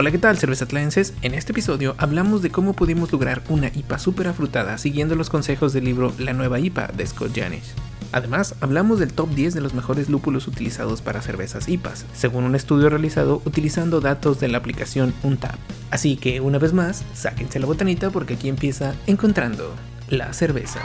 Hola, ¿qué tal, cervezatlenses? En este episodio hablamos de cómo pudimos lograr una IPA súper afrutada siguiendo los consejos del libro La nueva IPA de Scott Janish. Además, hablamos del top 10 de los mejores lúpulos utilizados para cervezas IPAs, según un estudio realizado utilizando datos de la aplicación Untap. Así que, una vez más, sáquense la botanita porque aquí empieza Encontrando la cerveza.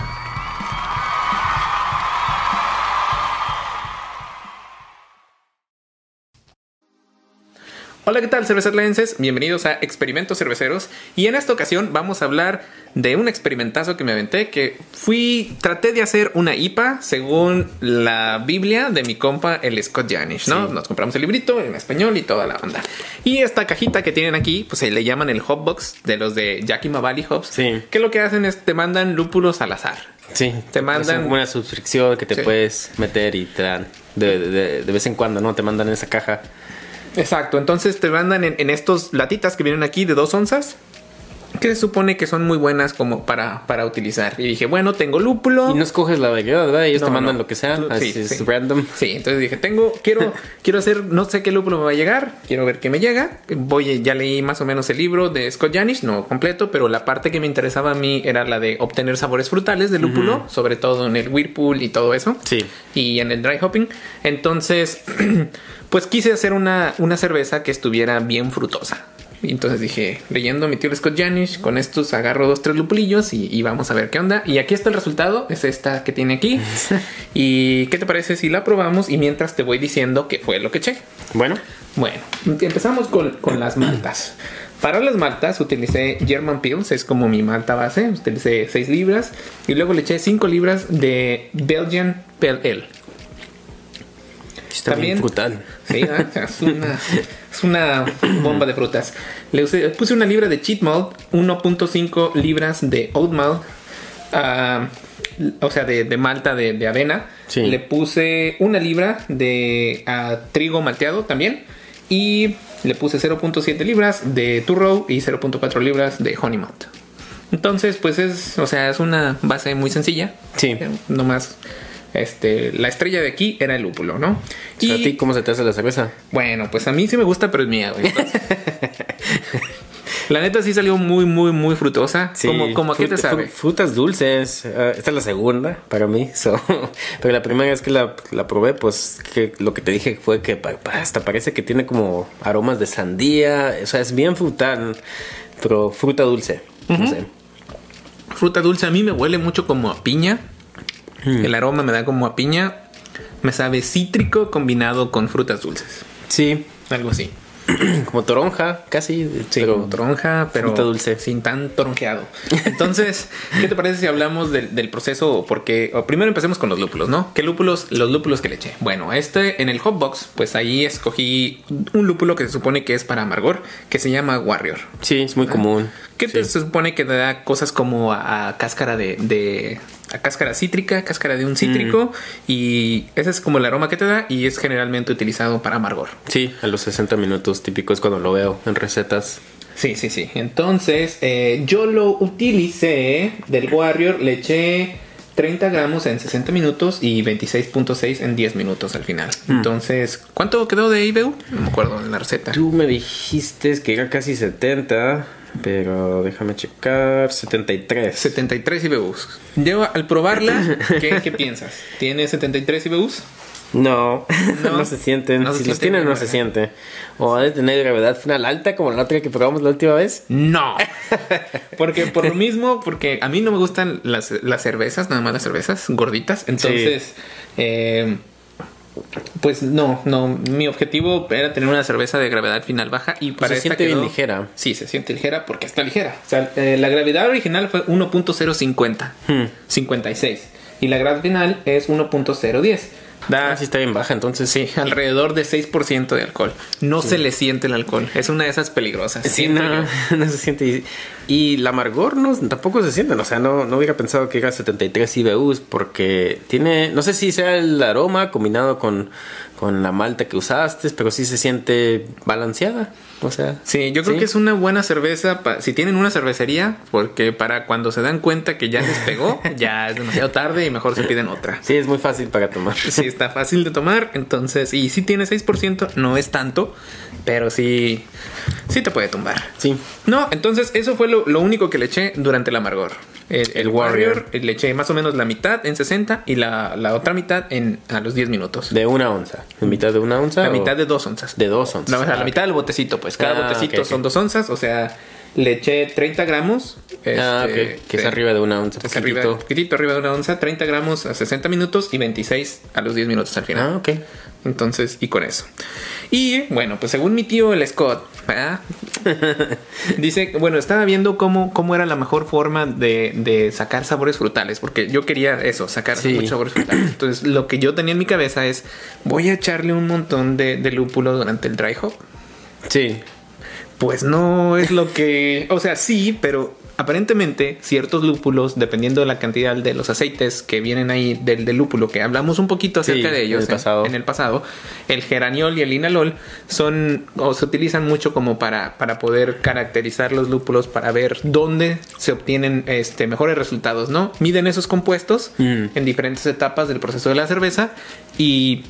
Hola, ¿qué tal, cervezatlenses? Bienvenidos a Experimentos Cerveceros. Y en esta ocasión vamos a hablar de un experimentazo que me aventé. Que fui, traté de hacer una IPA según la Biblia de mi compa, el Scott Janish, ¿no? Nos compramos el librito en español y toda la onda. Y esta cajita que tienen aquí, pues se le llaman el Hopbox de los de Yakima Valley Hops. Sí. Que lo que hacen es te mandan lúpulos al azar. Sí, Te mandan- Es como una suscripción que te Sí. puedes meter y te dan de, de- de vez en cuando, ¿no? Te mandan en esa caja. Exacto, entonces te mandan en, en estos latitas que vienen aquí de dos onzas. Que se supone que son muy buenas como para, para utilizar. Y dije, bueno, tengo lúpulo. Y no escoges la variedad, ¿verdad? Ellos No, te mandan no. lo que sea. Sí, Así sí. es random. Sí, entonces dije, tengo, quiero, quiero hacer, no sé qué lúpulo me va a llegar, quiero ver qué me llega. Voy, ya leí más o menos el libro de Scott Janish, no completo, pero la parte que me interesaba a mí era la de obtener sabores frutales de lúpulo, sobre todo en el Whirlpool y todo eso. Sí. Y en el dry hopping. Entonces, pues quise hacer una, una cerveza que estuviera bien frutosa. Y entonces dije, leyendo mi tío Scott Janish, con estos agarro dos, tres lupulillos y, y vamos a ver qué onda. Y aquí está el resultado, es esta que tiene aquí. ¿Y qué te parece si la probamos? Y mientras te voy diciendo qué fue lo que eché. Bueno, Bueno, empezamos con, con las maltas. Para las maltas utilicé German Pills, es como mi malta base. Utilicé 6 libras y luego le eché 5 libras de Belgian Pale Ale. Está También- bien. Sí, es, una, es una bomba de frutas. Le usé- puse una libra de cheat malt, 1.5 libras de oat malt, ah, o sea, de, de malta de, de avena. Sí. Le puse una libra de ah, trigo malteado también. Y le puse 0.7 libras de turro y 0.4 libras de honey malt. Entonces, pues es, o sea, es una base muy sencilla. Sí. Nomás, este, la estrella de aquí era el lúpulo, ¿no? ¿Y a ti cómo se te hace la cerveza? bueno, pues a mí sí me gusta, pero es mía, güey. Entonces, la neta sí salió muy, muy, muy frutosa. como, como a qué te sabe? fru- Frutas dulces. Ah, esta es la segunda para mí. so, pero la primera vez que la, la probé, pues que lo que te dije fue que hasta parece que tiene como aromas de sandía. O sea, es bien frutal, pero fruta dulce. No sé. Fruta dulce a mí me huele mucho como a piña. El aroma me da como a piña. Me sabe cítrico combinado con frutas dulces. Sí, Algo así. como toronja, casi. Sí, pero como toronja, pero fruta dulce. sin tan toronjeado. Entonces, ¿qué te parece si hablamos del, del proceso? Porque o primero empecemos con los lúpulos, ¿no? ¿Qué lúpulos? Los lúpulos que le eché. Bueno, este en el hotbox, pues ahí escogí un lúpulo que se supone que es para amargor, que se llama Warrior. Sí, es muy común. Que Sí. te- se supone que da cosas como a, a cáscara de, de- a cáscara cítrica, cáscara de un cítrico, y ese es como el aroma que te da y es generalmente utilizado para amargor. Sí, a los 60 minutos típicos cuando lo veo en recetas. Sí, sí, sí. Entonces, eh, yo lo utilicé del Warrior, le eché 30 gramos en 60 minutos y 26.6 en 10 minutos al final. Entonces, ¿cuánto quedó de IBU? No me acuerdo en la receta. Tú me dijiste que era casi 70, pero déjame checar. 73. 73 IBUs. Yo al probarla, ¿qué, qué piensas? ¿Tiene 73 IBUs? No, No. no, se sienten. No se si los tienen, no se siente. O ha de tener gravedad final alta como la otra que probamos la última vez. No. Porque por lo mismo, porque a mí no me gustan las, las cervezas, nada más las cervezas gorditas. Entonces, eh, pues no, no. Mi objetivo era tener una cerveza de gravedad final baja y para se esta siente bien quedó- ligera. Sí, se siente ligera porque está ligera. O sea, eh, la gravedad original fue 1.050, Hmm. 56. Y la gravedad final es 1.010. Da, Ah, sí está bien baja, entonces Sí, alrededor de 6% de alcohol. No se le siente el alcohol. Es una de esas peligrosas. Sí, no, no se siente. Y, y el amargor no, tampoco se siente. O sea, no, no hubiera pensado que era 73 IBUs porque tiene, no sé si sea el aroma combinado con, con la malta que usaste, pero sí se siente balanceada. O sea, Sí, yo creo Sí. que es una buena cerveza. si tienen una cervecería, porque para cuando se dan cuenta que ya les pegó, ya es demasiado tarde y mejor se piden otra. sí es muy fácil para tomar. Sí, está fácil de tomar. Entonces, y si tiene 6%, no es tanto, pero sí, sí te puede tumbar. Sí. No, entonces eso fue lo, lo único que le eché durante el amargor. El, el Warrior, le eché más o menos la mitad en 60 y la, la otra mitad en a los 10 minutos. De una onza. ¿En mitad de una onza? la o- mitad de dos onzas. De dos onzas. No, o sea, la Ah, mitad del botecito, pues. Cada Ah, botecito ok, ok. son dos onzas, o sea, le eché 30 gramos. Ah, este, ok. Que es de- arriba de una onza. es arriba, poquitito arriba de una onza, 30 gramos a 60 minutos y 26 a los 10 minutos al final. Ah, ok. Entonces, y con eso. Y bueno, pues según mi tío el Scott, ¿verdad? dice, bueno, estaba viendo cómo, cómo era la mejor forma de, de sacar sabores frutales, porque yo quería eso, sacar Sí. muchos sabores frutales. Entonces, lo que yo tenía en mi cabeza es, voy a echarle un montón de, de lúpulo durante el dry hop. Sí. Pues no es lo que, o sea, sí, pero aparentemente ciertos lúpulos, dependiendo de la cantidad de los aceites que vienen ahí del, del lúpulo, que hablamos un poquito acerca Sí, de ellos en el pasado. en el pasado, el geraniol y el linalol son o se utilizan mucho como para, para poder caracterizar los lúpulos para ver dónde se obtienen este, mejores resultados, ¿no? Miden esos compuestos Mm. en diferentes etapas del proceso de la cerveza y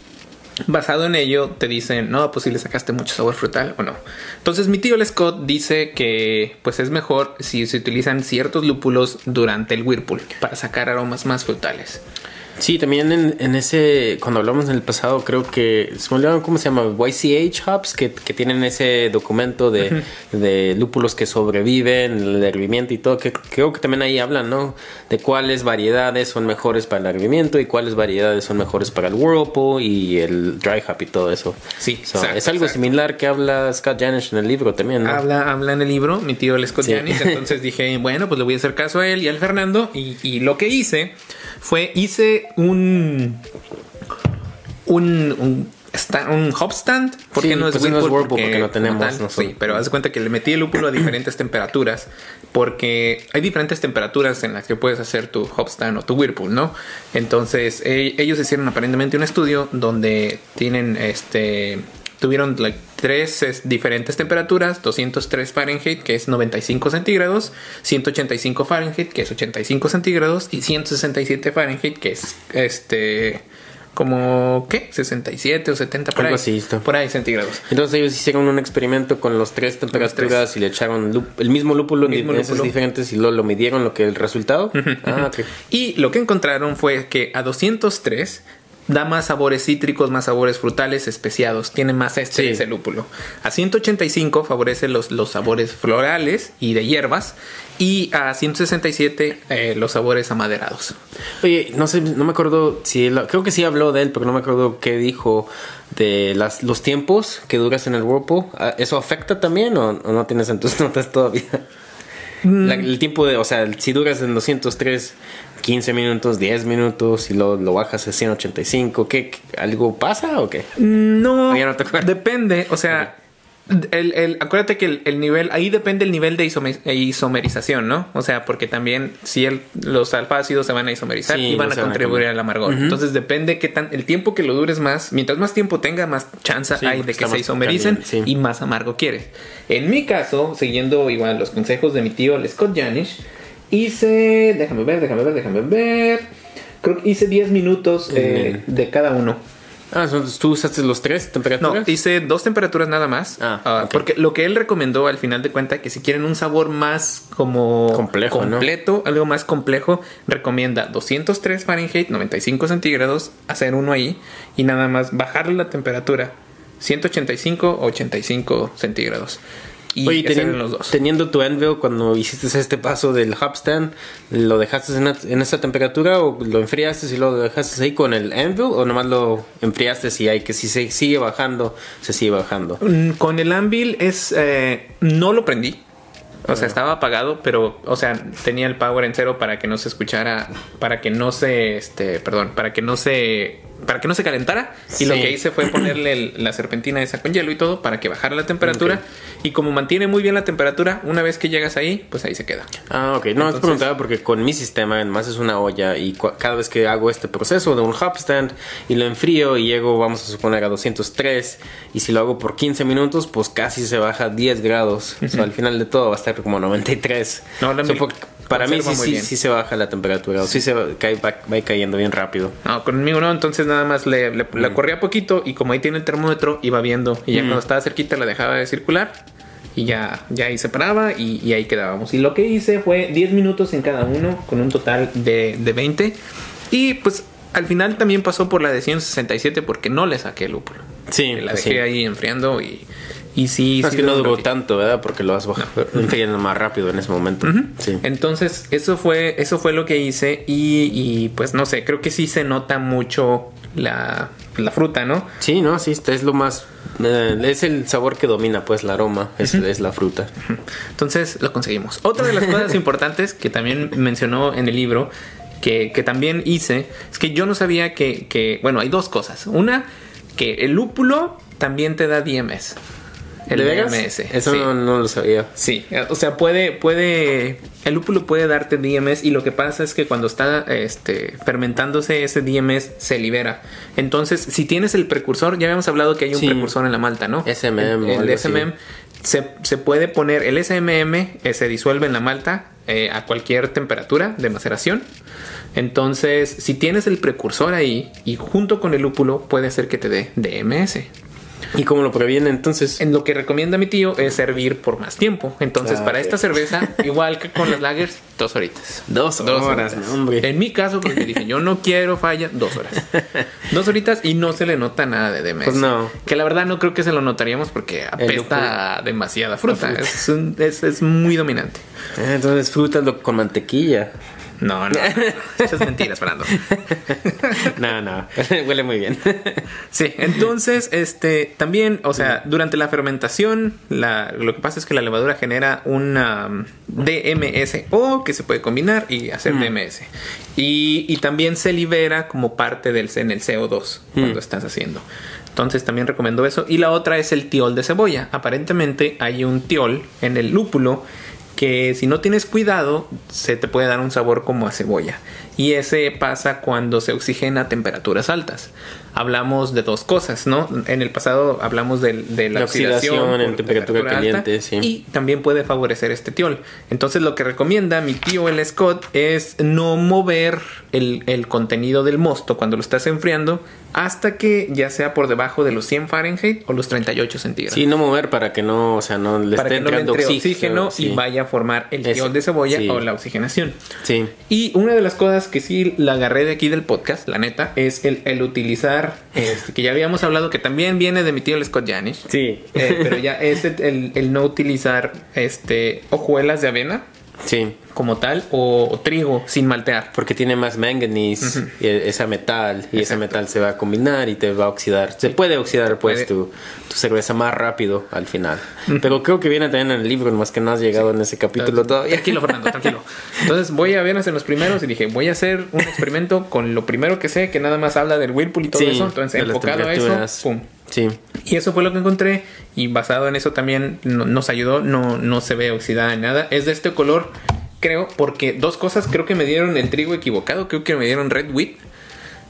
basado en ello te dicen, no, pues si le sacaste mucho sabor frutal o no. Entonces mi tío el Scott dice que pues es mejor si se utilizan ciertos lúpulos durante el whirlpool para sacar aromas más frutales. Sí, también en, en ese, cuando hablamos en el pasado, creo que, se me olvidó cómo se llama, YCH Hubs, que, que tienen ese documento de, de lúpulos que sobreviven, el hervimiento y todo, que creo que también ahí hablan, ¿no? De cuáles variedades son mejores para el hervimiento y cuáles variedades son mejores para el whirlpool y el dry hop y todo eso. Sí, So, exacto, es algo exacto. similar que habla Scott Janish en el libro también, ¿no? Habla, habla en el libro, mi tío el Scott Sí. Yanis, entonces dije, bueno, pues le voy a hacer caso a él y al Fernando. Y, y lo que hice fue, hice un. un. un un hop stand, porque Sí, no es pues no es Whirlpool, Whirlpool porque no como tenemos tal. Sí, pero haz cuenta que le metí el lúpulo a diferentes temperaturas, porque hay diferentes temperaturas en las que puedes hacer tu hop stand o tu Whirlpool, ¿no? Entonces, e- ellos hicieron aparentemente un estudio donde tienen este tuvieron like, tres es, diferentes temperaturas, 203 Fahrenheit, que es 95 centígrados, 185 Fahrenheit, que es 85 centígrados, y 167 Fahrenheit, que es este como ¿qué? 67 o 70 por Algo ahí. así. Por ahí centígrados. Entonces ellos hicieron un experimento con los tres temperaturas y le echaron el mismo lúpulo en diferentes y luego lo midieron lo que el resultado. Ah. Y lo que encontraron fue que a 203 da más sabores cítricos, más sabores frutales especiados, tiene más este Sí. ese lúpulo. A 185 favorece los, los sabores florales y de hierbas y a 167 eh, los sabores amaderados. Oye, no sé, no me acuerdo si creo que sí habló de él, pero no me acuerdo qué dijo de las, los tiempos que duras en el whirlpool. Ah, ¿Eso afecta también o, o no tienes en tus notas todavía? Mm. La- el tiempo de, o sea, si duras en 203, 15 minutos, 10 minutos y lo, lo bajas a 185, ¿qué, qué- ¿algo pasa o qué? No, Ya no te depende, o sea, el, el- acuérdate que el, el nivel, ahí depende el nivel de isome- isomerización, ¿no? O sea, porque también si el- los alfácidos se van a isomerizar Sí, y van no a se van a contribuir al amargor. Entonces depende que tan, el tiempo que lo dures más, mientras más tiempo tenga, más chance Sí, hay de que se isomericen sí. y más amargo quieres. En mi caso, siguiendo igual los consejos de mi tío, el Scott Janish, hice, déjame ver, déjame ver, déjame ver. Creo que hice 10 minutos eh, de cada uno. Ah, entonces tú usaste los tres No, temperaturas. hice dos temperaturas nada más. Ah, Ah. Porque lo que él recomendó al final de cuenta que si quieren un sabor más como Complejo, ¿no? completo, algo más complejo, recomienda 203 Fahrenheit, 95 centígrados, hacer uno ahí y nada más bajarle la temperatura 185 o 85 centígrados. Y Oye, hacer teni- en los dos. teniendo tu Anvil, cuando hiciste este paso del hop stand, ¿lo dejaste en, en esa temperatura o lo enfriaste y lo dejaste ahí con el Anvil o nomás lo enfriaste y hay que si se sigue bajando, se sigue bajando? Mm, Con el Anvil es. eh, no lo prendí. O sea, estaba apagado, pero, o sea, tenía el power en cero para que no se escuchara, para que no se, este, perdón, para que no se, para que no se calentara. Y lo que hice fue ponerle el- la serpentina esa con hielo y todo para que bajara la temperatura. Y como mantiene muy bien la temperatura, una vez que llegas ahí, pues ahí se queda. Ah, ok. No, Entonces- te preguntaba porque con mi sistema, además es una olla y cada vez que hago este proceso de un hop stand y lo enfrío y llego, vamos a suponer, a 203 y si lo hago por 15 minutos, pues casi se baja 10 grados. O sea, al final de todo va a estar como 93. No, la mil- por- Para mí sí, muy sí, bien. sí se baja la temperatura. O sí se va, cae- va, va cayendo bien rápido. No, conmigo no, entonces nada más le, le- la Mm. corría poquito y como ahí tiene el termómetro, iba viendo. Y ya cuando estaba cerquita la dejaba de circular y ya, ya ahí se paraba y, y ahí quedábamos. Y lo que hice fue 10 minutos en cada uno con un total de, de 20. Y pues al final también pasó por la de 167 porque no le saqué el lúpulo. Sí, La sí. dejé ahí enfriando y, y sí. No, es sí que no duró tanto, ¿verdad? Porque lo vas bajando enfriando más rápido en ese momento. Sí. Entonces, eso fue, eso fue lo que hice. Y, y, pues no sé, creo que sí se nota mucho la, la fruta, ¿no? Sí, no, sí, es lo más. eh, es el sabor que domina, pues, el aroma. Es, es la fruta. Entonces lo conseguimos. Otra de las cosas importantes que también mencionó en el libro, que, que también hice, es que yo no sabía que, que, bueno, hay dos cosas. Una, que el lúpulo también te da DMS. El. DMS. Eso sí. no, no lo sabía. Sí, o sea, puede, puede, el lúpulo puede darte DMS y lo que pasa es que cuando está este, fermentándose ese DMS se libera. Entonces, si tienes el precursor, ya habíamos hablado que hay un Sí. precursor en la malta, ¿no? SMM El, el algo así. SMM se, se puede poner, el SMM eh, se disuelve en la malta eh, a cualquier temperatura de maceración. Entonces, si tienes el precursor ahí y junto con el lúpulo, puede ser que te dé DMS. ¿Y cómo lo previene entonces? En lo que recomienda mi tío es servir por más tiempo. Entonces, Ah, para esta cerveza, igual que con las lagers, dos horitas. Dos horas, no, hombre. En mi caso, porque dije, yo no quiero falla, dos horas. Dos horitas y no se le nota nada de DMS. Pues no. Que la verdad no creo que se lo notaríamos porque apesta demasiada fruta. Es, un- es- es muy dominante. Ah, Entonces, frutas lo- con mantequilla. No, no. Esas mentiras, Fernando. no, no. Huele muy bien. Sí, entonces, este, también, o sea, durante la fermentación, la- lo que pasa es que la levadura genera una um, DMSO que se puede combinar y hacer DMS. Y, y también se libera como parte del en el CO2 cuando estás haciendo. Entonces también recomiendo eso. Y la otra es el tiol de cebolla. Aparentemente hay un tiol en el lúpulo que si no tienes cuidado se te puede dar un sabor como a cebolla. Y ese pasa cuando se oxigena a temperaturas altas. Hablamos de dos cosas, ¿no? En el pasado hablamos de, de la, La oxidación, oxidación en por temperatura alta, caliente, sí. Y también puede favorecer este tiol. Entonces lo que recomienda mi tío el Scott es no mover el, el contenido del mosto cuando lo estás enfriando hasta que ya sea por debajo de los 100 Fahrenheit o los 38 centígrados Sí, no mover para que no, o sea, no le para esté que no le entrando entre oxígeno, oxígeno sí. y vaya a formar el tiol de cebolla sí. o la oxigenación. Sí. Y una de las cosas que sí la agarré de aquí del podcast, la neta, es el, el utilizar, este, que ya habíamos hablado que también viene de mi tío el Scott Janish. Sí. Eh, pero ya es el, el- el no utilizar este hojuelas de avena Sí. como tal o, o trigo sin maltear. Porque tiene más manganese, y esa metal, y ese Exacto. metal se va a combinar y te va a oxidar. Se puede oxidar, pues, Puede. tu, tu cerveza más rápido al final. Pero creo que viene también en el libro, más que no has llegado en ese capítulo todavía. Tranquilo, Fernando, tranquilo. Entonces voy a ver en los primeros y dije, voy a hacer un experimento con lo primero que sé, que nada más habla del Whirlpool y todo Sí, eso. Entonces, enfocado a eso, pum. Sí. Y eso fue lo que encontré. Y basado en eso también no- nos ayudó. No, no se ve oxidada ni nada. Es de este color, creo, porque dos cosas. Creo que me dieron el trigo equivocado. Creo que me dieron red wheat.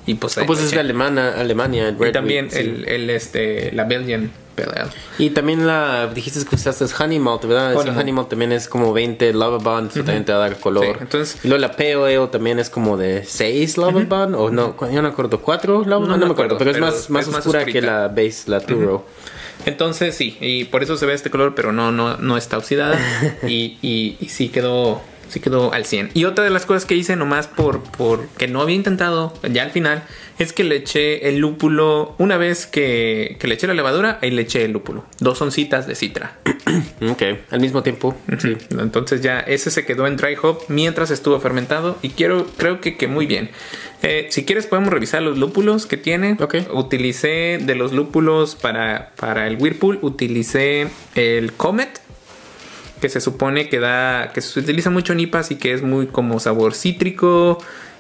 Y pues, Ah, pues es de Alemania, Alemania. el Y Red también Wheat, sí. el, el, este, la Belgian Pale Ale. Y también la dijiste que usaste honey malt, ¿verdad? Ese Honey malt. también es como 20 lava bond, eso también te va a dar color. Sí, entonces- y luego la pale ale también es como de 6 lava bond o no, yo no me acuerdo, 4 lava No bond, me no me acuerdo, pero es más más es más oscura que oscurita. la base, la Turo. Entonces sí, y por eso se ve este color, pero no, no, no está oxidada. y, y, y sí quedó. Sí quedó al 100. Y otra de las cosas que hice nomás por, por que no había intentado ya al final es que le eché el lúpulo una vez que, que le eché la levadura y le eché el lúpulo. Dos oncitas de citra. Ok, al mismo tiempo. Sí. Entonces ya ese se quedó en dry hop mientras estuvo fermentado y quiero creo que, que muy bien. Eh, si quieres podemos revisar los lúpulos que tiene. Ok. Utilicé de los lúpulos para, para el Whirlpool, utilicé el Comet que se supone que da que se utiliza mucho en IPAs y que es muy como sabor cítrico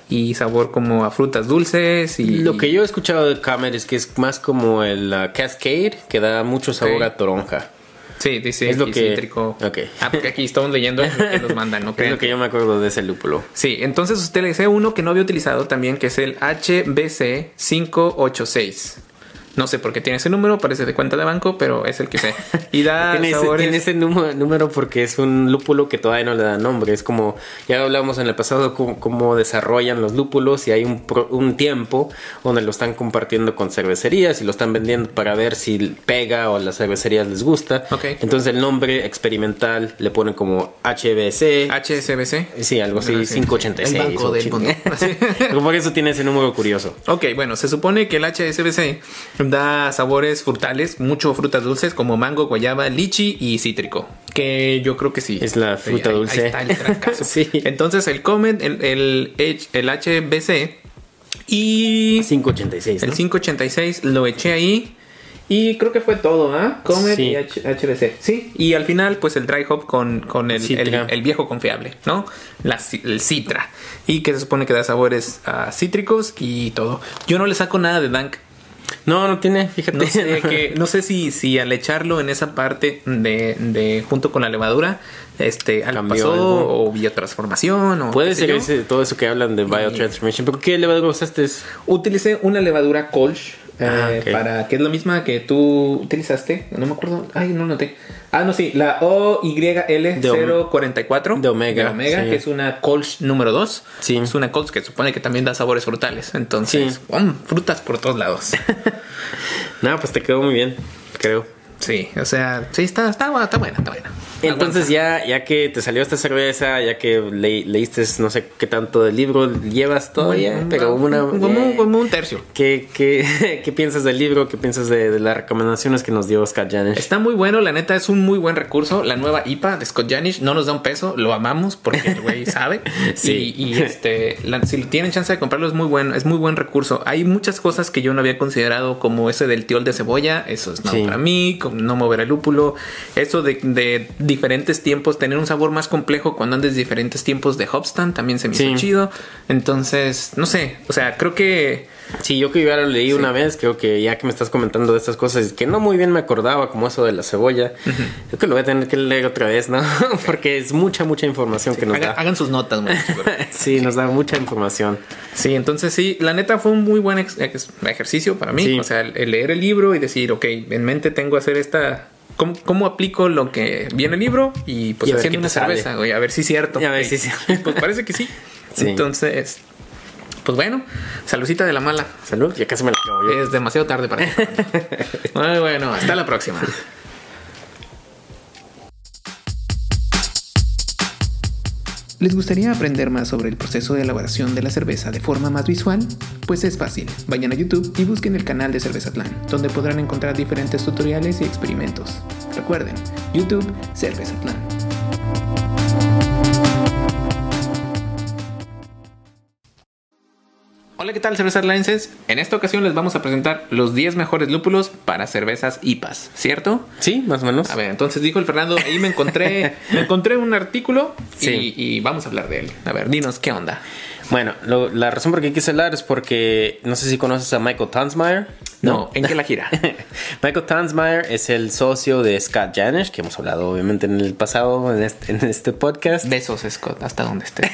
y sabor como a frutas dulces y Lo que yo he escuchado de Comet es que es más como el uh, Cascade, que da mucho sabor a toronja. sí dice es lo que- cítrico. Ah, porque aquí estamos leyendo lo que nos mandan, ¿no? Es lo que yo me acuerdo de ese lúpulo. Sí, entonces utilicé uno que no había utilizado también, que es el HBC 586. No sé por qué tiene ese número, parece de cuenta de banco, pero es el que sé. Y da tiene, ese, sabores... tiene ese número, porque es un lúpulo que todavía no le da nombre. Es como, ya hablamos en el pasado, cómo, desarrollan los lúpulos y hay un, un tiempo donde lo están compartiendo con cervecerías y lo están vendiendo para ver si pega o a las cervecerías les gusta. Ok. Entonces el nombre experimental le ponen como HBC. HSBC. Sí, algo así, Ah, sí. 586. El banco del mundo. Por eso tiene ese número curioso. Ok, bueno, se supone que el HSBC da sabores frutales, mucho frutas dulces como mango, guayaba, lichi y cítrico. Que yo creo que sí. Es la fruta Ahí- ahí dulce. está el trancazo. Sí. Entonces el Comet, el, el, H- el HBC y 586. ¿no? el 586 lo eché ahí. Y creo que fue todo, ¿ah? Comet Sí. y H- HBC. Sí. Y al final, pues el dry hop con, con el, Citra. el- el viejo confiable, ¿no? La, el citra. Y que se supone que da sabores ah, cítricos y todo. Yo no le saco nada de Dank. No, no tiene, fíjate. No sé, que, no sé si, si al echarlo en esa parte de, de junto con la levadura, este, algo Cambió pasó algo. o biotransformación o Puede ser ese- todo eso que hablan de biotransformation. ¿Pero qué levadura usaste? Utilicé una levadura Kolsch eh, Ah, para que es la misma que tú utilizaste. No me acuerdo. Ay, no noté. Ah, no, sí, la OYL044 De Omega, de Omega sí. que es una Kolsch número 2. Sí. Es una Kolsch que supone que también da sabores frutales. Entonces, frutas por todos lados. No, pues te quedó muy bien, creo. sí, o sea, sí, está, está, está buena, está buena. Entonces ya, ya que te salió esta cerveza, ya que le- leíste no sé qué tanto del libro llevas todavía, pero una... como, como un tercio. ¿Qué, qué, qué piensas del libro? ¿Qué piensas de, de las recomendaciones que nos dio Scott Janish? Está muy bueno, la neta es un muy buen recurso. La nueva IPA de Scott Janish no nos da un peso, lo amamos porque el güey sabe. Sí. Y, y, este, la- si tienen chance de comprarlo, es muy bueno, es muy buen recurso. Hay muchas cosas que yo no había considerado, como ese del tiol de cebolla, eso es nuevo Sí. para mí, como no mover el lúpulo, eso de, de diferentes tiempos, tener un sabor más complejo cuando andes diferentes tiempos de Hopstand también se me hizo Sí. chido. Entonces, no sé, o sea, creo que Sí, yo que ya lo leí una vez, creo que ya que me estás comentando de estas cosas, que no muy bien me acordaba, como eso de la cebolla, creo que lo voy a tener que leer otra vez, ¿no? Porque es mucha, mucha información que nos haga- da. hagan sus notas, Sí, nos da mucha información. Sí, entonces sí, la neta fue un muy buen ejercicio para mí. O sea, el leer el libro y decir, ok, en mente tengo hacer esta. ¿Cómo, cómo aplico lo que viene el libro? Y pues Y haciendo una sale. cerveza, güey, a ver si es cierto. Y a ver si sí. Pues parece que sí. Sí. Entonces, pues bueno, saludcita de la mala. Salud, ya casi me la acabo yo. Es demasiado tarde para ti. Bueno, hasta la próxima. ¿Les gustaría aprender más sobre el proceso de elaboración de la cerveza de forma más visual? Pues es fácil. Vayan a YouTube y busquen el canal de Cervezatlán, donde podrán encontrar diferentes tutoriales y experimentos. Recuerden, YouTube Cervezatlán. Hola, ¿qué tal, cervezatlanenses? En esta ocasión les vamos a presentar los 10 mejores lúpulos para cervezas IPAs, ¿cierto? Sí, más o menos. A ver, entonces dijo el Fernando, ahí me encontré, me encontré un artículo y, vamos a hablar de él. A ver, dinos qué onda. Bueno, lo- la razón por qué quise hablar es porque no sé si conoces a Michael Tansmeyer. No, ¿en qué la gira? Michael Tansmeyer es el socio de Scott Janish, que hemos hablado obviamente en el pasado en este, en este podcast. Besos, Scott, hasta donde esté.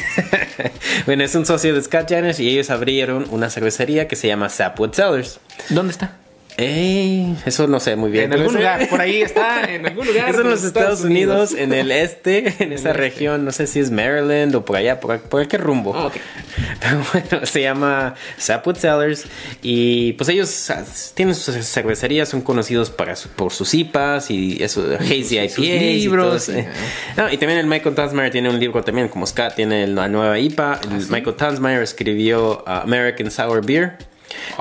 bueno, es un socio de Scott Janish y ellos abrieron una cervecería que se llama Sapwood Cellars. ¿Dónde está? Eso no sé muy bien. En algún lugar, por ahí está, en algún lugar. Eso en los Estados Unidos, en el este, en esa este. región, no sé si es Maryland o por allá, por, por qué rumbo. Ah, ok. Pero bueno, se llama Sapwood Cellars y pues ellos ah, tienen sus cervecerías, son conocidos para su- por sus IPAs y eso, Hazy IPAs sus y libros, todo y- eso. No, y también el Michael Tansmeyer tiene un libro también, como Scott tiene la nueva IPA. El Michael Tansmeyer escribió uh, American Sour Beer.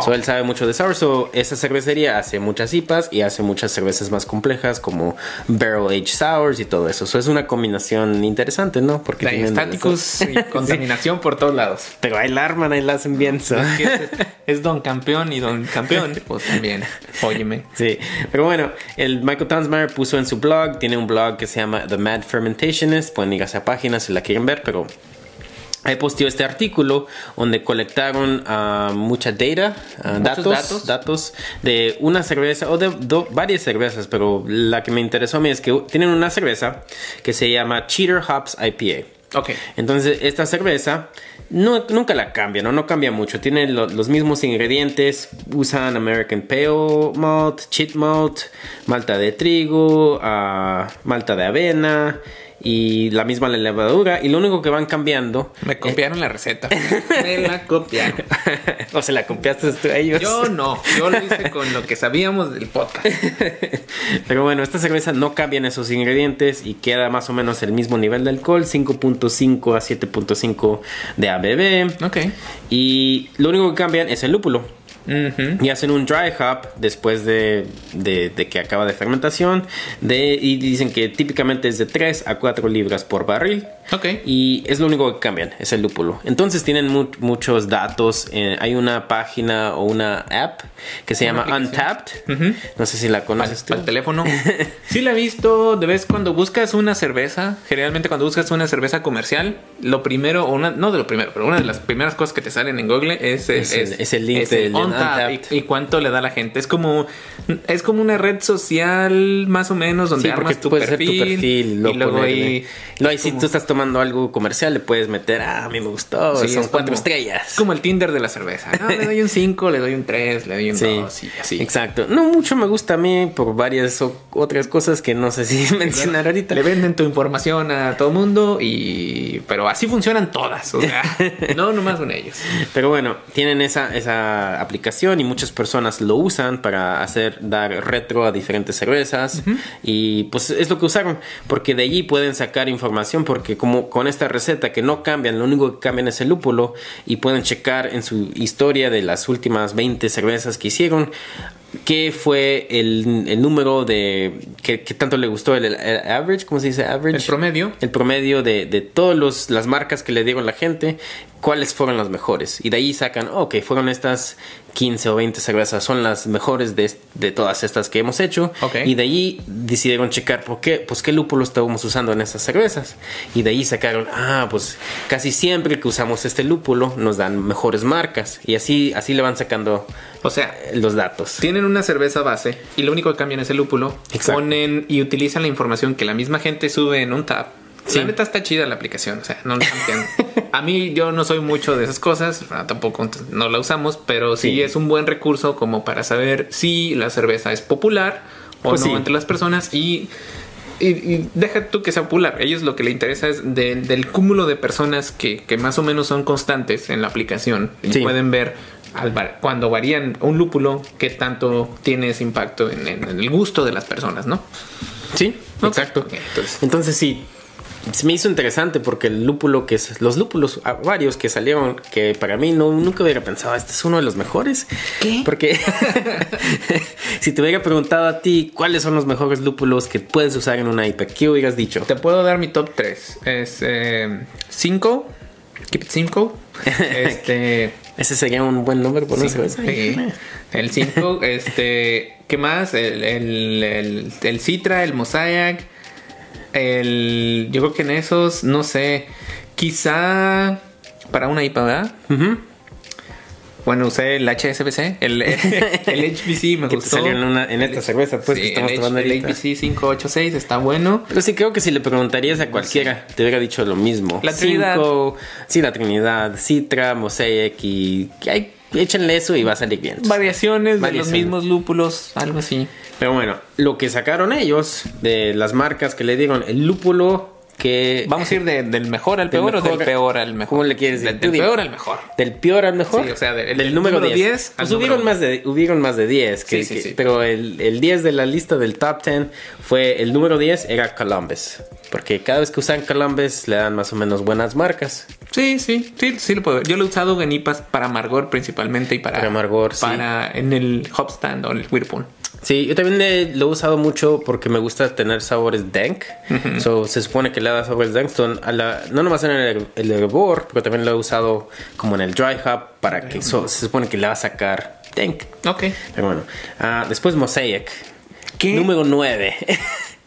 So, él sabe mucho de sour. So, esa cervecería hace muchas IPAs y hace muchas cervezas más complejas como Barrel Aged Sours y todo eso. So, es una combinación interesante, ¿no? Porque Hay tienen estáticos y contaminación por todos lados. Pero ahí la arman, ahí la hacen bien. so. Es, que es- es don campeón y don campeón. Pues también, óyeme. Sí, pero bueno, el Michael Tansmeyer puso en su blog, tiene un blog que se llama The Mad Fermentationist, pueden ir a esa página si la quieren ver, pero ahí posteó este artículo donde colectaron ah, mucha data, ah, datos, datos. datos de una cerveza o de do- varias cervezas, pero la que me interesó a mí es que tienen una cerveza que se llama Cheater Hops IPA. Ok. Entonces, esta cerveza No, nunca la cambian, ¿no? No cambia mucho. Tiene lo- los mismos ingredientes. Usan American Pale Malt, Cheat Malt, malta de trigo, ah, malta de avena y la misma levadura. Y lo único que van cambiando. Me copiaron la receta. Me la copiaron. o se la copiaste tú a ellos. Yo no, yo lo hice con lo que sabíamos del podcast. Pero bueno, esta cerveza no cambian esos ingredientes y queda más o menos el mismo nivel de alcohol, 5.5 a 7.5 de ABV. Ok. Y lo único que cambian es el lúpulo. Ujú. Y hacen un dry hop después de, de- de que acaba de fermentación. De, y dicen que típicamente es de 3 a 4 libras por barril. Ok. Y es lo único que cambian, es el lúpulo. Entonces tienen mu- muchos datos. eh, hay una página o una app que se llama. Untapped. Ujú. No sé si la conoces tú. Al teléfono. Sí la he visto. De vez cuando buscas una cerveza, generalmente cuando buscas una cerveza comercial, lo primero, o una, no de lo primero, pero una de las primeras cosas que te salen en Google es, Es el- es el link del Untappd. y, y cuánto le da a la gente. Es como es como una red social más o menos donde Sí, armas tu perfil, tu perfil, y luego ahí No, y si tú estás tomando algo comercial, le puedes meter, ah, a mí me gustó, Sí, son es cuatro como- estrellas. Es como el Tinder de la cerveza. No, le doy un 5, le doy un 3, le doy un Sí, 2 y así. Exacto. No mucho me gusta a mí por varias otras cosas que no sé si mencionar ahorita. Le venden tu información a todo mundo y... Pero así funcionan todas. O sea, no nomás con ellos. Pero bueno, tienen esa, esa aplicación y muchas personas lo usan para hacer dar retro a diferentes cervezas. Y pues es lo que usaron porque de allí pueden sacar información porque como con esta receta que no cambian, lo único que cambian es el lúpulo y pueden checar en su historia de las últimas 20 cervezas que hicieron qué fue el, el número de que, tanto le gustó el, el average, ¿cómo se dice average? El promedio. el promedio de, de todas las marcas que le dieron la gente, cuáles fueron las mejores. Y de ahí sacan, ok, fueron estas 15 o 20 cervezas, son las mejores de, de todas estas que hemos hecho. Ok. Y de ahí decidieron checar por qué, pues qué lúpulo estábamos usando en estas cervezas. Y de ahí sacaron, ah, pues casi siempre que usamos este lúpulo nos dan mejores marcas. Y así, así le van sacando O sea, los datos. Tienen una cerveza base y lo único que cambian es el lúpulo. Exacto. Ponen y utilizan la información que la misma gente sube en un tab. Sí. La neta está chida la aplicación, o sea, no la entiendo. A mí yo no soy mucho de esas cosas, tampoco no la usamos, pero sí, Sí. es un buen recurso como para saber si la cerveza es popular o Pues no sí. entre las personas y, y, y deja tú que sea popular. A ellos lo que les interesa es de- del cúmulo de personas que, que más o menos son constantes en la aplicación y pueden ver cuando varían un lúpulo qué tanto tiene ese impacto en, en- en el gusto de las personas, ¿no? Sí, Ok, exacto. entonces- Entonces sí, se me hizo interesante porque el lúpulo que es, los lúpulos ah, varios que salieron que para mí no nunca hubiera pensado este es uno de los mejores. ¿Qué? Porque si te hubiera preguntado a ti cuáles son los mejores lúpulos que puedes usar en una IPA, ¿qué hubieras dicho? Te puedo dar mi top 3. Es 5. keep it 5. Este. Ese sería un buen nombre por una sí, cerveza. sí. El 5. este. ¿Qué más? El, el, el, el Citra, el Mosaic. El. Yo creo que en esos, no sé. Quizá. Para una IPA, ¿verdad? Ujú. Bueno, usé el HSBC, el, el HBC me Que te gustó. salió en, una- en esta cerveza, pues, que estamos el, tomando el. HBC 586 está bueno. Pero sí creo que si le preguntarías a cualquiera, te hubiera dicho lo mismo. La Trinidad. Cinco- sí, la Trinidad, Citra, Mosaic y que hay, échenle eso y va a salir bien. Variaciones de los Variaciones. mismos lúpulos, algo así. Pero bueno, lo que sacaron ellos de las marcas que le dieron, el lúpulo que... Vamos a ir de- del mejor al Del peor o mejor- del peor al mejor. ¿Cómo le quieres Del, decir? del dime. peor al mejor. Del peor al mejor. Sí, o sea, del- del, del número, número 10. 10 al Pues hubieron más, de, hubieron más de 10. que- Sí, sí, que- sí. Pero el, el 10 de la lista del top 10 fue el número 10 era Columbus. Porque cada vez que usan Columbus le dan más o menos buenas marcas. Sí, sí, sí, sí lo puedo ver. Yo lo he usado en IPAs para amargor principalmente y para, Para amargor, sí. para en el hopstand o el whirlpool. Sí, yo también le- lo he usado mucho porque me gusta tener sabores dank. so, se supone que le da sabores dank. Son a la, no nomás en el, el hervor, pero también lo he usado como en el dry hop para que so- se supone que le va a sacar dank. Ok. Pero bueno, Ah, después Mosaic. ¿Qué? Número 9.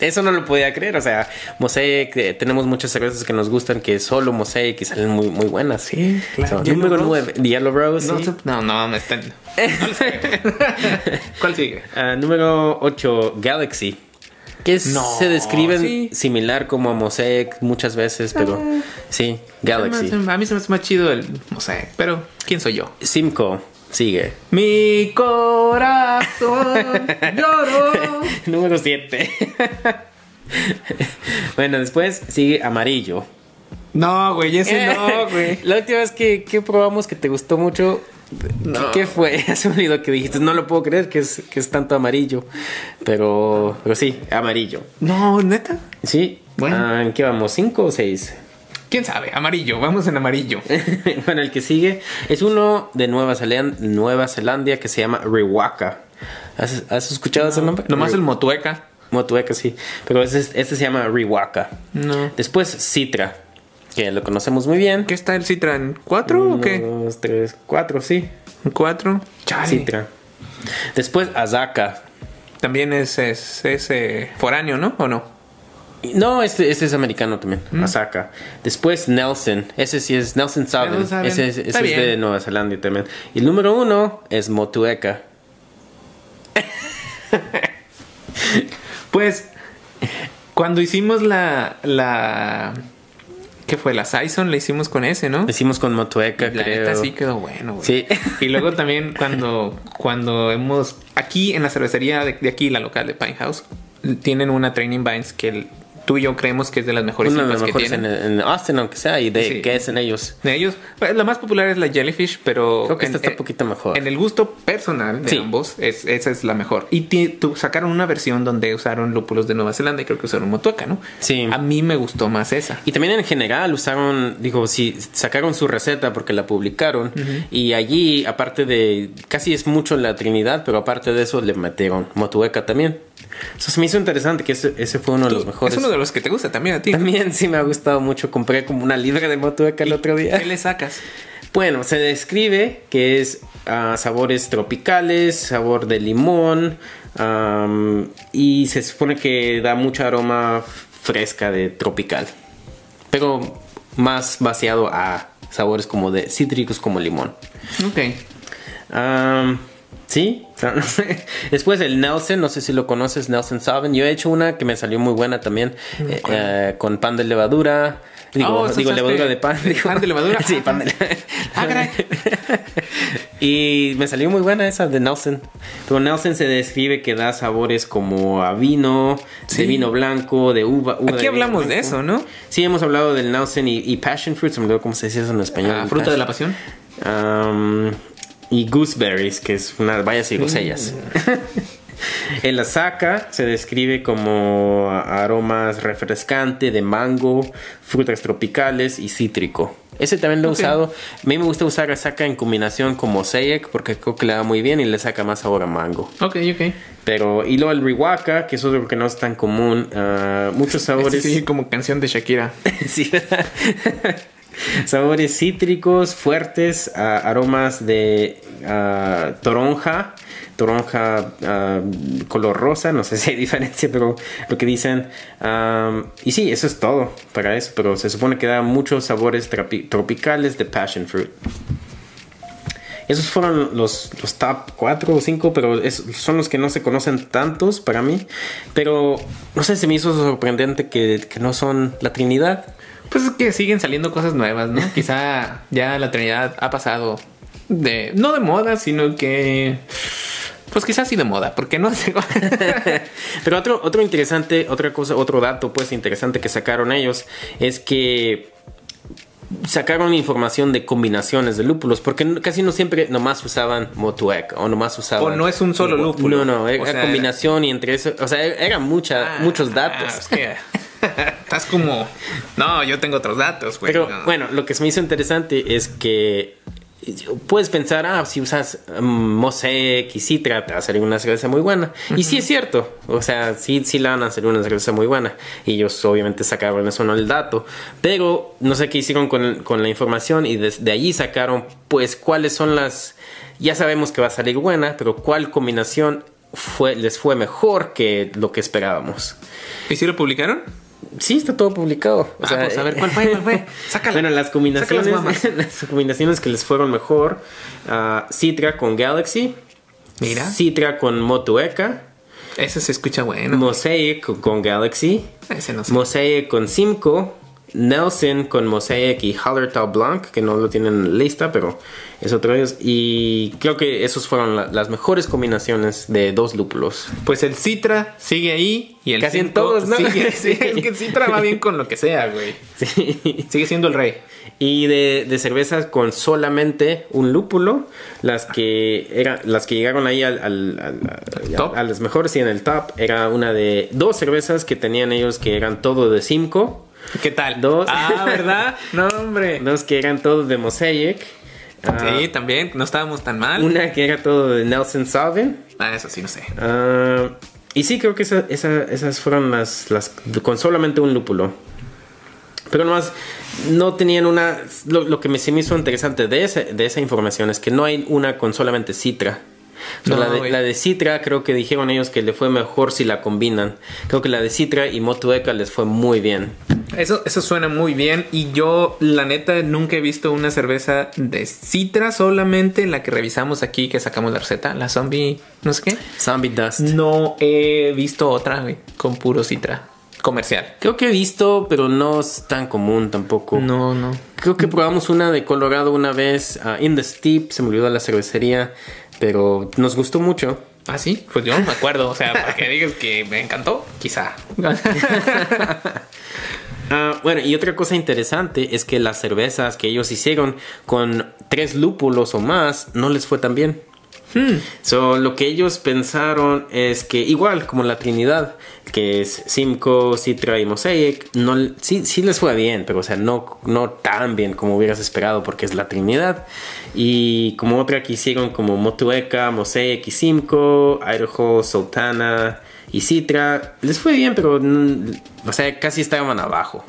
Eso no lo podía creer, o sea, Mosaic, eh, tenemos muchas cervezas que nos gustan que solo Mosaic y salen muy, muy buenas. Sí, claro. So, Yellow número Rose. 9, Yellow Rose. No, sí. no, no, me están. ¿Cuál sigue? Ah, número 8, Galaxy. Que No, se describen sí. similar como a Mosaic muchas veces, pero sí, Galaxy. A mí se me hace más chido el Mosaic, pero ¿quién soy yo? Simco, sigue. Mi corazón lloró. Número 7. bueno, después sigue amarillo. No, güey, ese no, güey. La última vez que, que probamos que te gustó mucho, No. ¿qué fue? Me olvidó que dijiste, no lo puedo creer que es, que es tanto amarillo. Pero, pero sí, amarillo. No, neta. Sí. Bueno. Ah, ¿En qué vamos? ¿Cinco o seis? ¿Quién sabe? Amarillo, vamos en amarillo. bueno, el que sigue es uno de Nueva Zelanda, Nueva Zelanda que se llama Riwaka. ¿Has, has escuchado ese nombre? Nomás Ri- el motueca. Motueka, sí. Pero este, este se llama Riwaka. No. Después Citra, que lo conocemos muy bien. ¿Qué está el Citra? ¿En cuatro o qué? Uno, dos, tres, cuatro, sí. ¿En cuatro? Chale. Citra. Después Azaka. También es, es, es, eh, foráneo, ¿no? ¿O no? No, este, este es americano también. Mm. Azaka. Después Nelson. Ese sí es Nelson Saben. Nelson Saben. Ese, es- ese de Nueva Zelanda también. Y el número uno es Motueka. Pues, cuando hicimos la, la, ¿qué fue? La Saison la hicimos con ese, ¿no? Lo hicimos con Motueka, La creo. neta sí quedó bueno, güey. Sí. Y luego también cuando, cuando hemos, aquí en la cervecería de, de aquí, la local de Pine House, tienen una Training Vines que tú y yo creemos que es de las mejores Uno de que mejores en, tienen. en Austin, aunque sea, y de Sí. que es en ellos. De ellos, la más popular es la Jellyfish, pero Creo que en- esta está un poquito mejor. En el gusto personal de Sí. ambos, es, esa es la mejor. Y sacaron una versión donde usaron lúpulos de Nueva Zelanda y creo que usaron motueca, ¿no? Sí. A mí me gustó más esa. Y también en general usaron, digo, si sacaron su receta porque la publicaron y allí, aparte de, casi es mucho la Trinidad, pero aparte de eso le metieron Motueca también. Eso se me hizo interesante que ese, ese fue uno de los mejores. Es uno de los que te gusta también a ti. También sí me ha gustado mucho. Compré como una libra de Motueca el otro día. ¿Qué le sacas? Bueno, se describe que es ah, sabores tropicales, sabor de limón y se supone que da mucha aroma fresca de tropical, pero más vaciado a sabores como de cítricos como limón. Ok. Sí, después el Nelson, no sé si lo conoces, Nelson Saben. Yo he hecho una que me salió muy buena también, eh, eh, con pan de levadura. Digo, Oh, digo levadura de pan. digo. pan de levadura. sí, pan de Ah, caray. y me salió muy buena esa de Nelson. Pero Nelson se describe que da sabores como a vino, Sí. de vino blanco, de uva. uva Aquí de hablamos de eso, ¿no? Sí, hemos hablado del Nelson y, y Passion Fruit, se me olvidó cómo se dice eso en español. Ah, fruta de la pasión. Um, y gooseberries, que es una bayas y grosellas. El Asaka se describe como aromas refrescante de mango, frutas tropicales y cítrico. Ese también lo he Ok. usado. A mí me gusta usar Asaka en combinación con Mosaic porque creo que le da muy bien y le saca más sabor a mango. Ok, ok. Pero, y luego el Riwaka, que es otro que no es tan común. ah, muchos sabores. Este sí, como canción de Shakira. Sí. Sabores cítricos, fuertes, ah, aromas de ah, toronja, toronja ah, color rosa, no sé si hay diferencia, pero lo que dicen. y sí, eso es todo para eso, pero se supone que da muchos sabores tropicales de passion fruit. Esos fueron los, top 4 o 5, pero son los que no se conocen tantos para mí. Pero no sé, se me hizo sorprendente que no son la Trinidad. Pues es que siguen saliendo cosas nuevas, ¿no? Quizá ya la Trinidad ha pasado de. No de moda, sino que. Pues quizás sí de moda, porque no. Pero otro, otro interesante, otra cosa, otro dato pues interesante que sacaron ellos es que sacaron información de combinaciones de lúpulos, porque casi no siempre nomás usaban Motuec o nomás usaban... O no es un solo lúpulo. No, no, era O sea, combinación y entre eso, o sea, era mucha, muchos datos. Ah, es que estás como. No, yo tengo otros datos, güey. Pero no. bueno, lo que se me hizo interesante es que puedes pensar, ah, si usas mm, Mosaic y Citra, te va a salir una cerveza muy buena. Y sí es cierto, o sea, sí, sí la van a hacer una cerveza muy buena. Y ellos obviamente sacaron eso, no el dato. Pero no sé qué hicieron con, con la información y desde allí sacaron, pues, cuáles son las... Ya sabemos que va a salir buena, pero cuál combinación fue, les fue mejor que lo que esperábamos. ¿Y si lo publicaron? Sí, está todo publicado. O Ah, sea, pues, a ver, ¿cuál fue? ¿Cuál fue? Sácala. Bueno, las combinaciones, las combinaciones que les fueron mejor: ah, Citra con Galaxy, Mira. Citra con Motueka, Ese se escucha bueno. Mosaic con, Galaxy. Ese no sé. Mosaic con Simcoe. Nelson con Mosaic y Hallertau Blanc, que no lo tienen en lista, pero es otro de ellos. Y creo que esos fueron la- las mejores combinaciones de dos lúpulos. Pues el Citra sigue ahí y el Casi en todos, ¿no? sigue- sí, es que el Citra va bien con lo que sea, güey. Sí. Sigue siendo el rey. Y de, de cervezas con solamente un lúpulo, las que era, las que llegaron ahí al, al- al- Top. a, las mejores y en el top, era una de dos cervezas que tenían ellos que eran todo de Simcoe, ¿Qué tal? Dos. Ah, ¿verdad? No, hombre. dos que eran todo de Mosaic, ah, Sí, también, no estábamos tan mal. una que era todo de Nelson Sauvin. Ah, eso sí, no sé. ah, y sí, creo que esa- esa- esas fueron las, las con solamente un lúpulo. Pero nomás no tenían una. Lo, lo que me, se me hizo interesante de esa, de esa información es que no hay una con solamente Citra. No, de, la de Citra creo que dijeron ellos que le fue mejor si la combinan. Creo que la de Citra y Motueka les fue muy bien. Eso, eso suena muy bien. Y yo, la neta, nunca he visto una cerveza de Citra, solamente la que revisamos aquí, que sacamos la receta, la zombie, no sé qué. Zombie Dust. No he visto otra, güey, con puro Citra comercial. Creo que he visto, pero no es tan común tampoco. No, no. Creo que probamos una de Colorado una vez, ah, In the Steep, se me olvidó la cervecería, pero nos gustó mucho. ¿Ah, sí? Pues yo no me acuerdo. O sea, para que digas que me encantó, quizá. Ah, bueno, y otra cosa interesante es que las cervezas que ellos hicieron con tres lúpulos o más no les fue tan bien. So, lo que ellos pensaron es que igual como la Trinidad, que es Simcoe, Citra y Mosaic, no, sí, sí les fue bien, pero o sea, no, no tan bien como hubieras esperado porque es la Trinidad. Y como otra que hicieron como Motueka, Mosaic y Simcoe, Idaho, Sultana y Citra, les fue bien, pero mm, o sea, casi estaban abajo.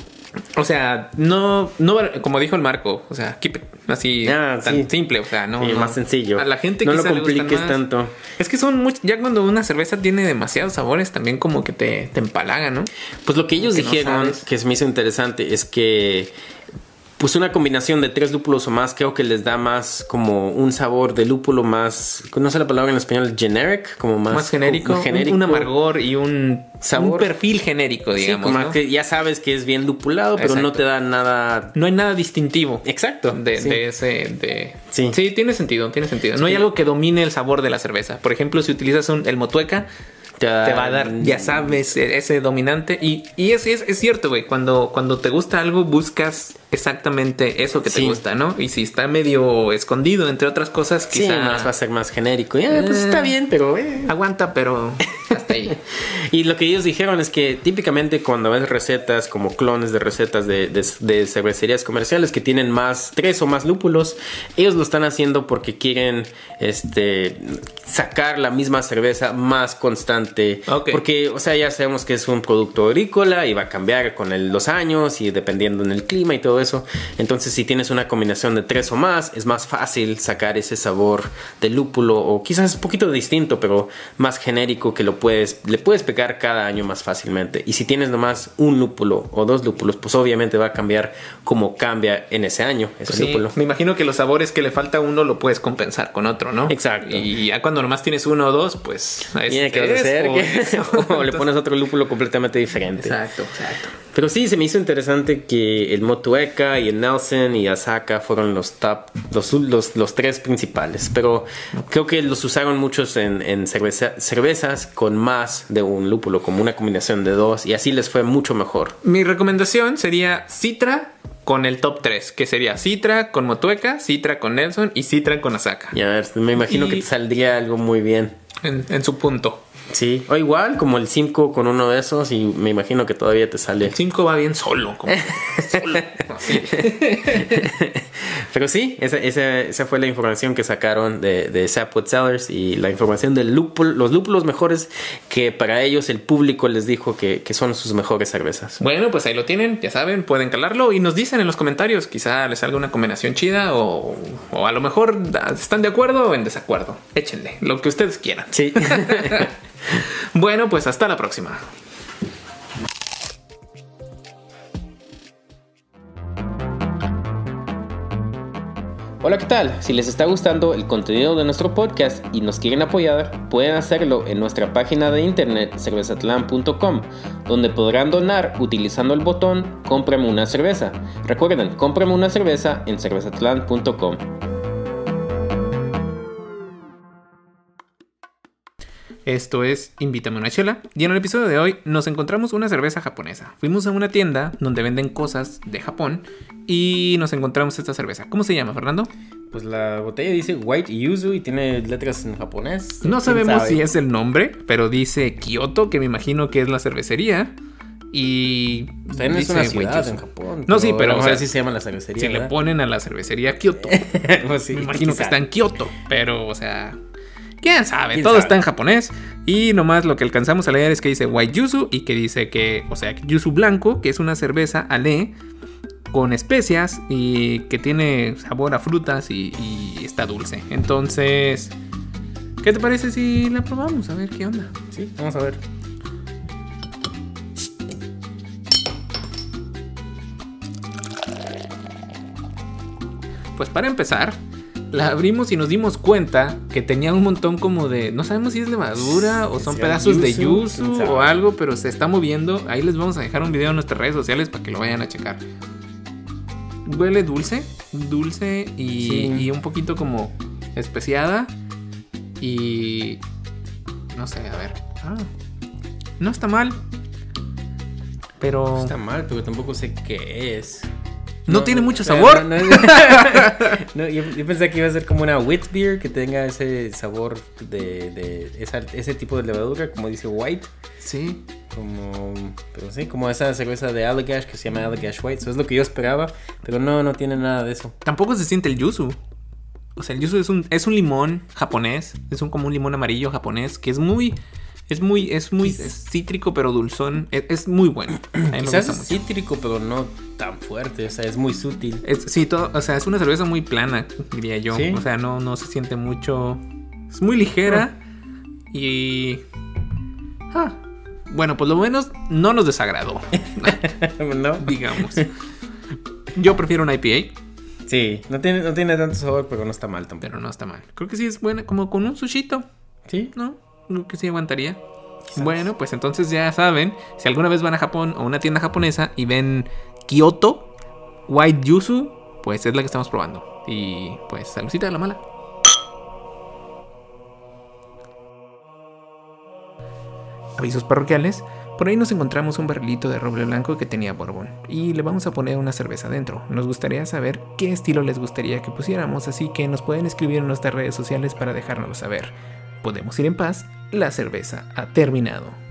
O sea, no, no, como dijo el Marco, o sea, keep it así Ah, tan sí. simple, o sea, no, Sí, no. más sencillo. A la gente No lo compliques tanto. Es que son muchos, ya cuando una cerveza tiene demasiados sabores, también como que te, te empalaga, ¿no? Pues lo que ellos Que no dijeron, que se me hizo interesante, es que pues una combinación de tres lúpulos o más creo que les da más como un sabor de lúpulo más, no sé la palabra en español, generic, como más, Más genérico, un- genérico. Un, amargor y un Sabor. un perfil genérico, Sí, digamos, como ¿no? que ya sabes que es bien lupulado, pero no te da nada No hay nada distintivo. exacto. De, sí. de ese. De... Sí. tiene sentido, tiene sentido. No hay algo que domine el sabor de la cerveza. Por ejemplo, si utilizas un, el motueca, te va a dar, ya sabes, e- ese dominante. Y, y es, es, es cierto, güey. Cuando, cuando te gusta algo, buscas exactamente eso que te Sí. gusta, ¿no? Y si está medio escondido, entre otras cosas, Sí, quizá más va a ser más genérico. Ya, pues Eh. está bien, pero eh, aguanta, pero hasta ahí. Y lo que ellos dijeron es que típicamente cuando ves recetas como clones de recetas de, de- de cervecerías comerciales que tienen más, tres o más lúpulos, ellos lo están haciendo porque quieren este, sacar la misma cerveza más constante. Porque, o sea, ya sabemos que es un producto agrícola y va a cambiar con el- los años y dependiendo en el clima y todo eso. Entonces, si tienes una combinación de tres o más, es más fácil sacar ese sabor de lúpulo o quizás un poquito distinto, pero más genérico que lo puedes, le puedes pegar cada año más fácilmente. Y si tienes nomás un lúpulo o dos lúpulos, pues obviamente va a cambiar como cambia en ese año ese Sí, lúpulo. me imagino que los sabores que le falta a uno lo puedes compensar con otro, ¿no? Exacto. Y ya cuando nomás tienes uno o dos, pues es- Tiene que es ser o que- es. o le pones otro lúpulo completamente diferente. Exacto, exacto. Pero sí, se me hizo interesante que el Motueka y el Nelson y Asaka fueron los top, los, los, los tres principales. Pero creo que los usaron muchos en, en cerveza- cervezas con más de un lúpulo, como una combinación de dos, y así les fue mucho mejor. Mi recomendación sería Citra con el top 3, que sería Citra con Motueka, Citra con Nelson y Citra con Asaka. Y a ver, me imagino Y- que te saldría algo muy bien. En, en su punto. Sí, o igual como el 5 con uno de esos, y me imagino que todavía te sale. El 5 va bien solo. Como, solo. Pero sí, esa, esa, esa fue la información que sacaron de, de Sapwood Sellers y la información de lúpulo, los lúpulos mejores que para ellos el público les dijo que, que son sus mejores cervezas. Bueno, pues ahí lo tienen, ya saben, pueden calarlo y nos dicen en los comentarios, quizá les salga una combinación chida o, o a lo mejor están de acuerdo o en desacuerdo. Échenle, lo que ustedes quieran. Sí. Bueno, pues hasta la próxima. Hola, ¿qué tal? Si les está gustando el contenido de nuestro podcast y nos quieren apoyar, pueden hacerlo en nuestra página de internet cervezatlan.com, donde podrán donar utilizando el botón Cómprame una cerveza. Recuerden, cómprame una cerveza en cervezatlan.com. Esto es Invítame una chela. Y en el episodio de hoy nos encontramos una cerveza japonesa. Fuimos a una tienda donde venden cosas de Japón y nos encontramos esta cerveza. ¿Cómo se llama, Fernando? Pues la botella dice White Yuzu y tiene letras en japonés. No sabemos si es el nombre, pero dice Kyoto, que me imagino que es la cervecería. Y. También es una ciudad en Japón. No, sí, pero. O sea, así se llama la cervecería. Si le ponen a la cervecería Kyoto. pues sí, me imagino que está en Kyoto. Pero, o sea. ¿Quién sabe? Todo está en japonés. Y nomás lo que alcanzamos a leer es que dice White Yuzu y que dice que, o sea, Yuzu blanco, que es una cerveza ale con especias y que tiene sabor a frutas y, y, está dulce. Entonces, ¿qué te parece si la probamos? A ver qué onda. Sí, vamos a ver. Pues para empezar, la abrimos y nos dimos cuenta que tenía un montón como de. No sabemos si es levadura o son pedazos de yuzu o algo, pero se está moviendo. Ahí les vamos a dejar un video en nuestras redes sociales para que lo vayan a checar. Huele dulce, dulce y, un poquito como especiada. Y. No sé, a ver. Ah, no está mal. Pero. No está mal, pero tampoco sé qué es. No, tiene mucho sabor. No, yo, pensé que iba a ser como una wheat beer que tenga ese sabor de, ese tipo de levadura, como dice white. Sí. Como, pero sí, como esa cerveza de Allagash que se llama Allagash White. Eso es lo que yo esperaba, pero no, no tiene nada de eso. Tampoco se siente el yuzu. O sea, el yuzu es un, es un limón japonés. Es un como un limón amarillo japonés que es muy es muy, es muy cítrico, pero dulzón. Es, muy bueno. Quizás es cítrico, pero no tan fuerte. O sea, es muy sutil. sí, todo, o sea, es una cerveza muy plana, diría yo. O sea, no, no se siente mucho. Es muy ligera. Y. Ah, bueno, pues lo menos no nos desagradó. no. Digamos. Yo prefiero un IPA. Sí, no tiene, no tiene tanto sabor, pero no está mal tampoco. Pero no está mal. Creo que sí es buena, como con un sushito. Sí. ¿No? Que sí aguantaría. Bueno, pues entonces ya saben, si alguna vez van a Japón o una tienda japonesa y ven Kyoto White Yuzu, pues es la que estamos probando. Y pues saludcita de la mala. Avisos parroquiales. Por ahí nos encontramos un barrilito de roble blanco que tenía Borbón y le vamos a poner una cerveza dentro. Nos gustaría saber qué estilo les gustaría que pusiéramos, así que nos pueden escribir en nuestras redes sociales para dejárnoslo saber. Podemos ir en paz la cerveza ha terminado.